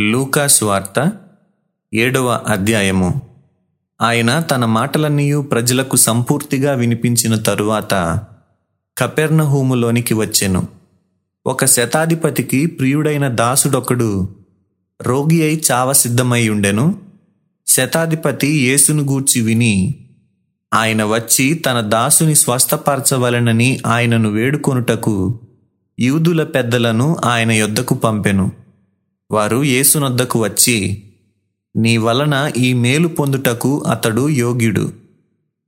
లూకాస్వార్త ఏడవ అధ్యాయము. ఆయన తన మాటలన్నీయు ప్రజలకు సంపూర్తిగా వినిపించిన తరువాత కపెర్నహూములోనికి వచ్చెను. ఒక శతాధిపతికి ప్రియుడైన దాసుడొకడు రోగి అయి చావసిద్ధమై ఉండెను. శతాధిపతి యేసును గూర్చి విని ఆయన వచ్చి తన దాసుని స్వస్థపరచవలెనని ఆయనను వేడుకొనుటకు యూదుల పెద్దలను ఆయన యొద్దకు పంపెను. వారు యేసునొద్దకు వచ్చి నీ వలన ఈ మేలు పొందుటకు అతడు యోగ్యుడు.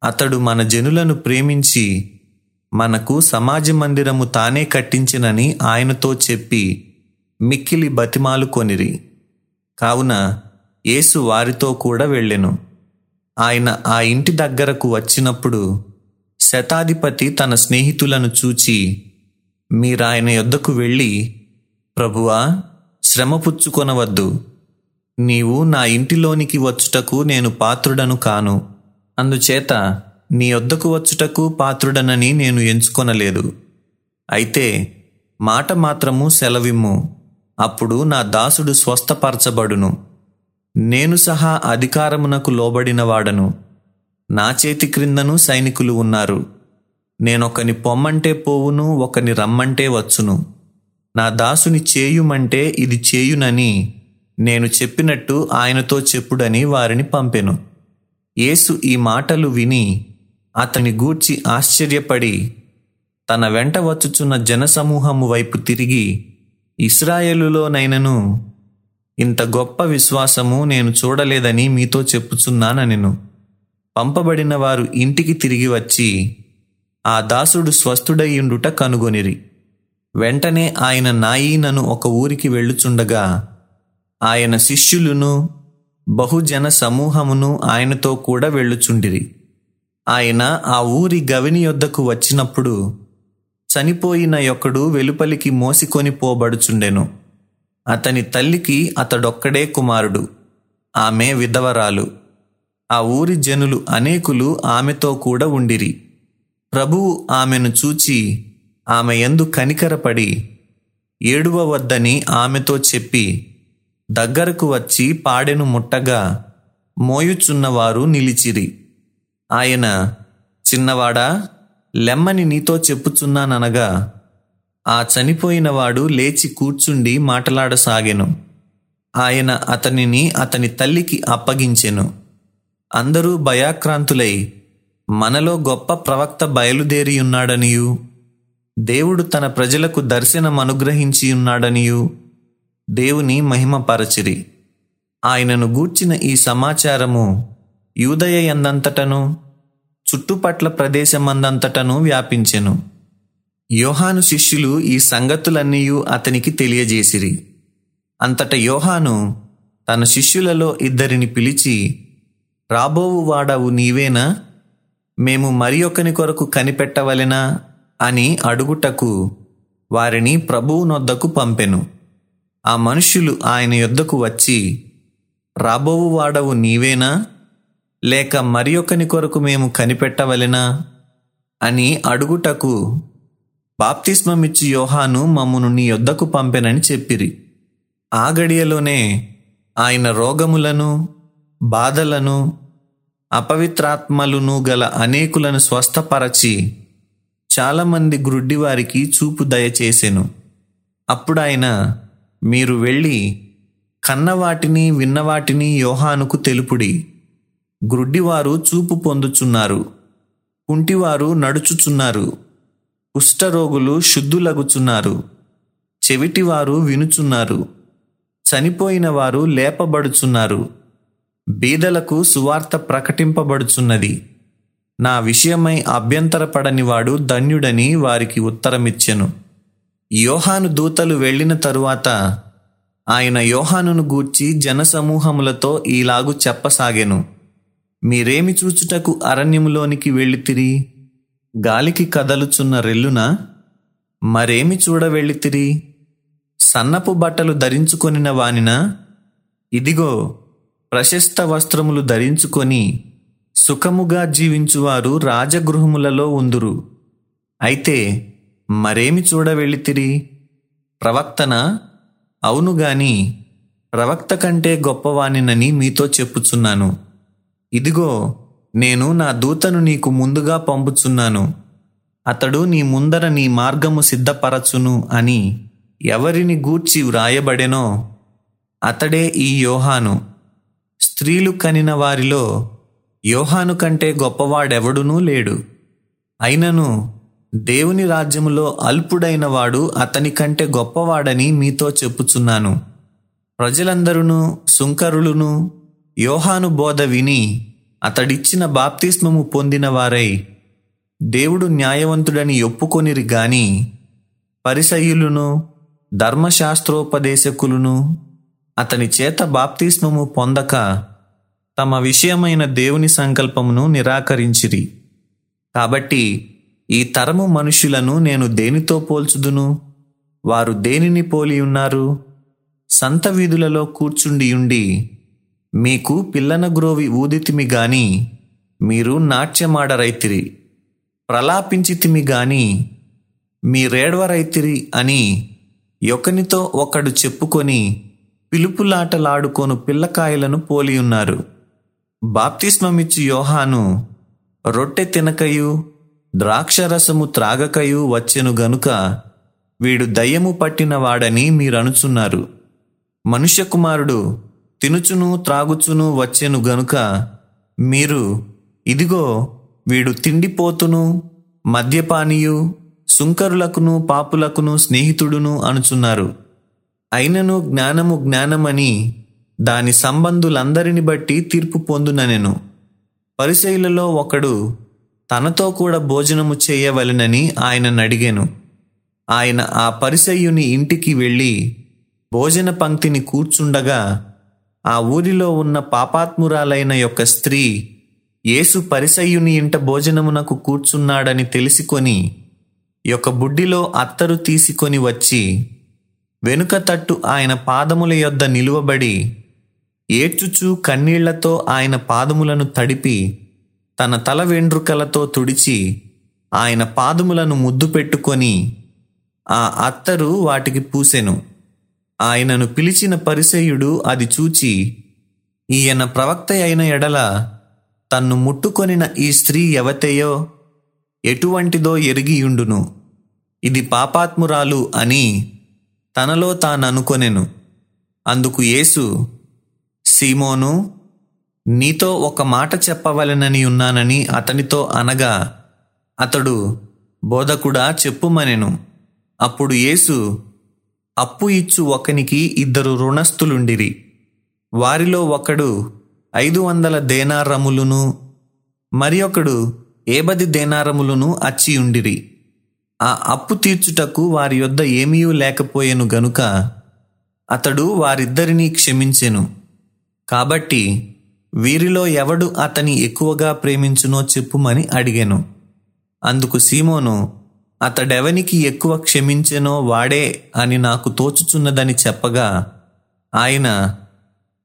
అతడు మన జనులను ప్రేమించి మనకు సమాజ మందిరము తానే కట్టించినని ఆయనతో చెప్పి మిక్కిలి బతిమాలు కొనిరి. కావున యేసు వారితో కూడా వెళ్ళెను. ఆయన ఆ ఇంటి దగ్గరకు వచ్చినప్పుడు శతాధిపతి తన స్నేహితులను చూచి మీరాయన యొద్దకు వెళ్ళి ప్రభువా శ్రమ పుచ్చుకొనవద్దు. నీవు నా ఇంటిలోనికి వచ్చుటకు నేను పాత్రుడను కాను. అందుచేత నీ వద్దకు వచ్చుటకు పాత్రుడనని నేను ఎంచుకొనలేదు. అయితే మాట మాత్రము సెలవిమ్ము. అప్పుడు నా దాసుడు స్వస్థపరచబడును. నేను సహా అధికారమునకు లోబడినవాడను. నా చేతి క్రిందను సైనికులు ఉన్నారు. నేనొకని పొమ్మంటే పోవును ఒకని రమ్మంటే వచ్చును. నా దాసుని చేయుమంటే ఇది చేయునని నేను చెప్పినట్టు ఆయనతో చెప్పుడని వారిని పంపెను. యేసు ఈ మాటలు విని అతని గూర్చి ఆశ్చర్యపడి తన వెంట వచ్చుచున్న జనసమూహము వైపు తిరిగి ఇస్రాయేలులోనైనను ఇంత గొప్ప విశ్వాసము నేను చూడలేదని మీతో చెప్పుచున్నానెను పంపబడిన వారు ఇంటికి తిరిగి వచ్చి ఆ దాసుడు స్వస్థుడయ్యుండుట కనుగొనిరి. వెంటనే ఆయన నాయీనను ఒక ఊరికి వెళ్ళుచుండగా ఆయన శిష్యులను బహుజన సమూహమును ఆయనతో కూడా వెళ్ళుచుండిరి. ఆయన ఆ ఊరి గవిని యొద్దకు వచ్చినప్పుడు చనిపోయిన యొక్కడు వెలుపలికి మోసికొని పోబడుచుండెను. అతని తల్లికి అతడొక్కడే కుమారుడు ఆమె విధవరాలు. ఆ ఊరి జనులు అనేకులు ఆమెతో కూడా ఉండిరి. ప్రభువు ఆమెను చూచి ఆమె ఎందు కనికరపడి ఏడువ వద్దని ఆమెతో చెప్పి దగ్గరకు వచ్చి పాడెను ముట్టగా మోయుచున్నవారు నిలిచిరి. ఆయన చిన్నవాడా లెమ్మని నీతో చెప్పుచున్నాననగా ఆ చనిపోయినవాడు లేచి కూర్చుండి మాటలాడసాగెను. ఆయన అతనిని అతని తల్లికి అప్పగించెను. అందరూ భయాక్రాంతులై మనలో గొప్ప ప్రవక్త బయలుదేరియున్నాడనియు. దేవుడు తన ప్రజలకు దర్శనం అనుగ్రహించి ఉన్నాడనియు. దేవుని మహిమపరచిరి. ఆయనను గూర్చిన ఈ సమాచారము యూదయ ఎందంతటను చుట్టుపట్ల ప్రదేశమందంతటను వ్యాపించెను. యోహాను శిష్యులు ఈ సంగతులన్నీ అతనికి తెలియజేసిరి. అంతట యోహాను తన శిష్యులలో ఇద్దరిని పిలిచి రాబోవు వాడవు నీవేనా? మేము మరి ఒకని కొరకు కనిపెట్టవలెనా? అని అడుగుటకు వారిని ప్రభువునొద్దకు పంపెను. ఆ మనుష్యులు ఆయన యొద్దకు వచ్చి రాబోవు వాడవు నీవేనా? లేక మరి ఒకని కొరకు మేము కనిపెట్టవలెనా అని అడుగుటకు బాప్తిస్మమిచ్చి యోహాను మమ్మను నీ యొద్దకు పంపెనని చెప్పిరి. ఆ గడియలోనే ఆయన రోగములను బాధలను అపవిత్రాత్మలును గల అనేకులను స్వస్థపరచి చాలామంది గ్రుడ్డి వారికి చూపు దయచేసెను. అప్పుడాయన మీరు వెళ్ళి కన్నవాటిని విన్నవాటిని యోహానుకు తెలుపుడి. గ్రుడ్డివారు చూపు పొందుచున్నారు. కుంటివారు నడుచుచున్నారు. కుష్ఠరోగులు శుద్ధులగుచున్నారు. చెవిటివారు వినుచున్నారు. చనిపోయిన వారు లేపబడుచున్నారు. బీదలకు సువార్త ప్రకటింపబడుచున్నది. నా విషయమై అభ్యంతరపడని వాడు ధన్యుడని వారికి ఉత్తరమిచ్చెను. యోహాను దూతలు వెళ్ళిన తరువాత ఆయన యోహానును గూర్చి జనసమూహములతో ఈలాగు చెప్పసాగెను. మీరేమి చూచుటకు అరణ్యములోనికి వెళ్ళితిరి? గాలికి కదలుచున్న రెల్లున మరేమి చూడ వెళ్ళితిరి సన్నపు బట్టలు ధరించుకొనిన వానిన? ఇదిగో ప్రశస్త వస్త్రములు ధరించుకొని సుఖముగా జీవించువారు రాజగృహములలో ఉందురు. అయితే మరేమి చూడవెళితిరి ప్రవక్తన? అవును గాని ప్రవక్త కంటే గొప్పవానినని మీతో చెప్పుచున్నాను. ఇదిగో నేను నా దూతను నీకు ముందుగా పంపుచున్నాను. అతడు నీ ముందర నీ మార్గము సిద్ధపరచును అని ఎవరిని గూర్చి వ్రాయబడెనో అతడే ఈ యోహాను. స్త్రీలు కనిన వారిలో యోహాను కంటే గొప్పవాడెవడునూ లేడు. అయినను దేవుని రాజ్యములో అల్పుడైన వాడు అతని కంటే గొప్పవాడని మీతో చెప్పుచున్నాను. ప్రజలందరూ సుంకరులును యోహాను బోధ విని అతడిచ్చిన బాప్తిస్మము పొందిన వారై దేవుడు న్యాయవంతుడని ఒప్పుకొనిరి గాని పరిసయులును ధర్మశాస్త్రోపదేశకులును అతని చేత బాప్తిస్మము పొందక తమ విషయమైన దేవుని సంకల్పమును నిరాకరించిరి. కాబట్టి ఈ తరము మనుషులను నేను దేనితో పోల్చుదును? వారు దేనిని పోలి ఉన్నారు? సంత వీధులలో కూర్చుండి ఉండి మీకు పిల్లన గ్రోవి ఊదితిమి గాని మీరు నాట్యమాడరైతిరి ప్రలాపించితిమి గాని మీరేడవరైతిరి అని ఒకనితో ఒకడు చెప్పుకొని పిలుపులాటలాడుకోను పిల్లకాయలను పోలియున్నారు బాప్తిస్మమిచ్చు యోహాను రొట్టె తినకయు ద్రాక్షరసము త్రాగకయు వచ్చెను గనుక వీడు దయ్యము పట్టినవాడని మీరనుచున్నారు. మనుష్య కుమారుడు తినుచును త్రాగుచును వచ్చెను గనుక మీరు ఇదిగో వీడు తిండిపోతును మద్యపానీయు సుంకరులకును పాపులకును స్నేహితుడును అనుచున్నారు. అయినను జ్ఞానము జ్ఞానమని దాని సంబంధులందరిని బట్టి తీర్పు పొందుననెను. పరిశైలలో ఒకడు తనతో కూడా భోజనము చేయవలెనని ఆయనను అడిగాను. ఆయన ఆ పరిసయ్యుని ఇంటికి వెళ్ళి భోజన పంక్తిని కూర్చుండగా ఆ ఊరిలో ఉన్న పాపాత్మురాలైన యొక్క స్త్రీ యేసు పరిసయ్యుని ఇంట భోజనమునకు కూర్చున్నాడని తెలుసుకొని యొక్క బుడ్డిలో అత్తరు తీసుకొని వచ్చి వెనుక తట్టు ఆయన పాదముల యొద్ద నిలువబడి ఏడ్చుచూ కన్నీళ్ళతో ఆయన పాదములను తడిపి తన తల వెండ్రుకలతో తుడిచి ఆయన పాదములను ముద్దు పెట్టుకొని ఆ అత్తరు వాటికి పూసెను. ఆయనను పిలిచిన పరిసయుడు అది చూచి ఈయన ప్రవక్త అయిన ఎడల తన్ను ముట్టుకొనిన ఈ స్త్రీ ఎవతేయో ఎటువంటిదో ఎరిగియుండును. ఇది పాపాత్మురాలు అని తనలో తాననుకొనెను. అందుకు యేసు సీమోను నీతో ఒక మాట చెప్పవలెనని ఉన్నానని అతనితో అనగా అతడు బోధకుడా చెప్పుమనెను. అప్పుడు యేసు అప్పు ఇచ్చు ఒకనికి ఇద్దరు రుణస్థులుండిరి. వారిలో ఒకడు ఐదు వందల దేనారములును మరి ఒకడు ఏబది దేనారములను అచ్చియుండిరి. ఆ అప్పు తీర్చుటకు వారి యొద్ద ఏమీ లేకపోయెను గనుక అతడు వారిద్దరినీ క్షమించెను. కాబట్టి వీరిలో ఎవడు అతని ఎక్కువగా ప్రేమించునో చెప్పుమని అడిగాను. అందుకు సీమోను అతడెవనికి ఎక్కువ క్షమించెనో వాడే అని నాకు తోచుచున్నదని చెప్పగా ఆయన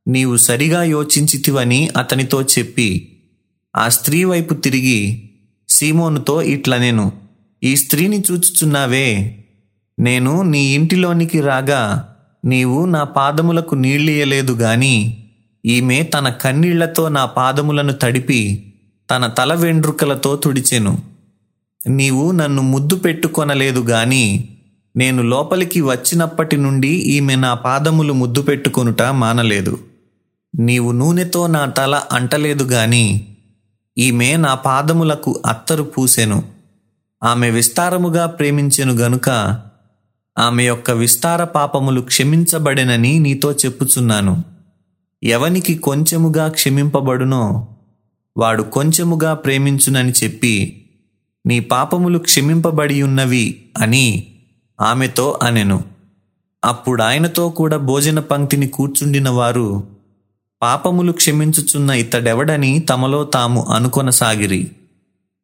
నీవు సరిగా యోచించితివని అతనితో చెప్పి ఆ స్త్రీ వైపు తిరిగి సీమోనుతో ఇట్లనెను ఈ స్త్రీని చూచుచున్నావే నేను నీ ఇంటిలోనికి రాగా నీవు నా పాదములకు నీళ్ళియలేదు గాని ఈమె తన కన్నీళ్ళతో నా పాదములను తడిపి తన తల వెండ్రుకలతో తుడిచెను. నీవు నన్ను ముద్దు పెట్టుకొనలేదు గాని నేను లోపలికి వచ్చినప్పటి నుండి ఈమె నా పాదములు ముద్దు పెట్టుకొనుట మానలేదు. నీవు నూనెతో నా తల అంటలేదు గాని ఈమె నా పాదములకు అత్తరు పూసెను. ఆమె విస్తారముగా ప్రేమించెను గనుక ఆమె యొక్క విస్తార పాపములు క్షమించబడెనని నీతో చెప్పుచున్నాను. ఎవనికి కొంచెముగా క్షమింపబడునో వాడు కొంచెముగా ప్రేమించునని చెప్పి నీ పాపములు క్షమింపబడి ఉన్నవి అని ఆమెతో అనెను. అప్పుడు ఆయనతో కూడా భోజన పంక్తిని కూర్చుండిన వారు పాపములు క్షమించుచున్న ఇతడెవడని తమలో తాము అనుకొనసాగిరి.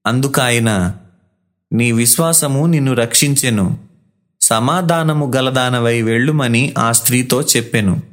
అందుకాయన నీ విశ్వాసము నిన్ను రక్షించెను సమాధానము గలదానవై వెళ్ళుమని ఆ స్త్రీతో చెప్పెను.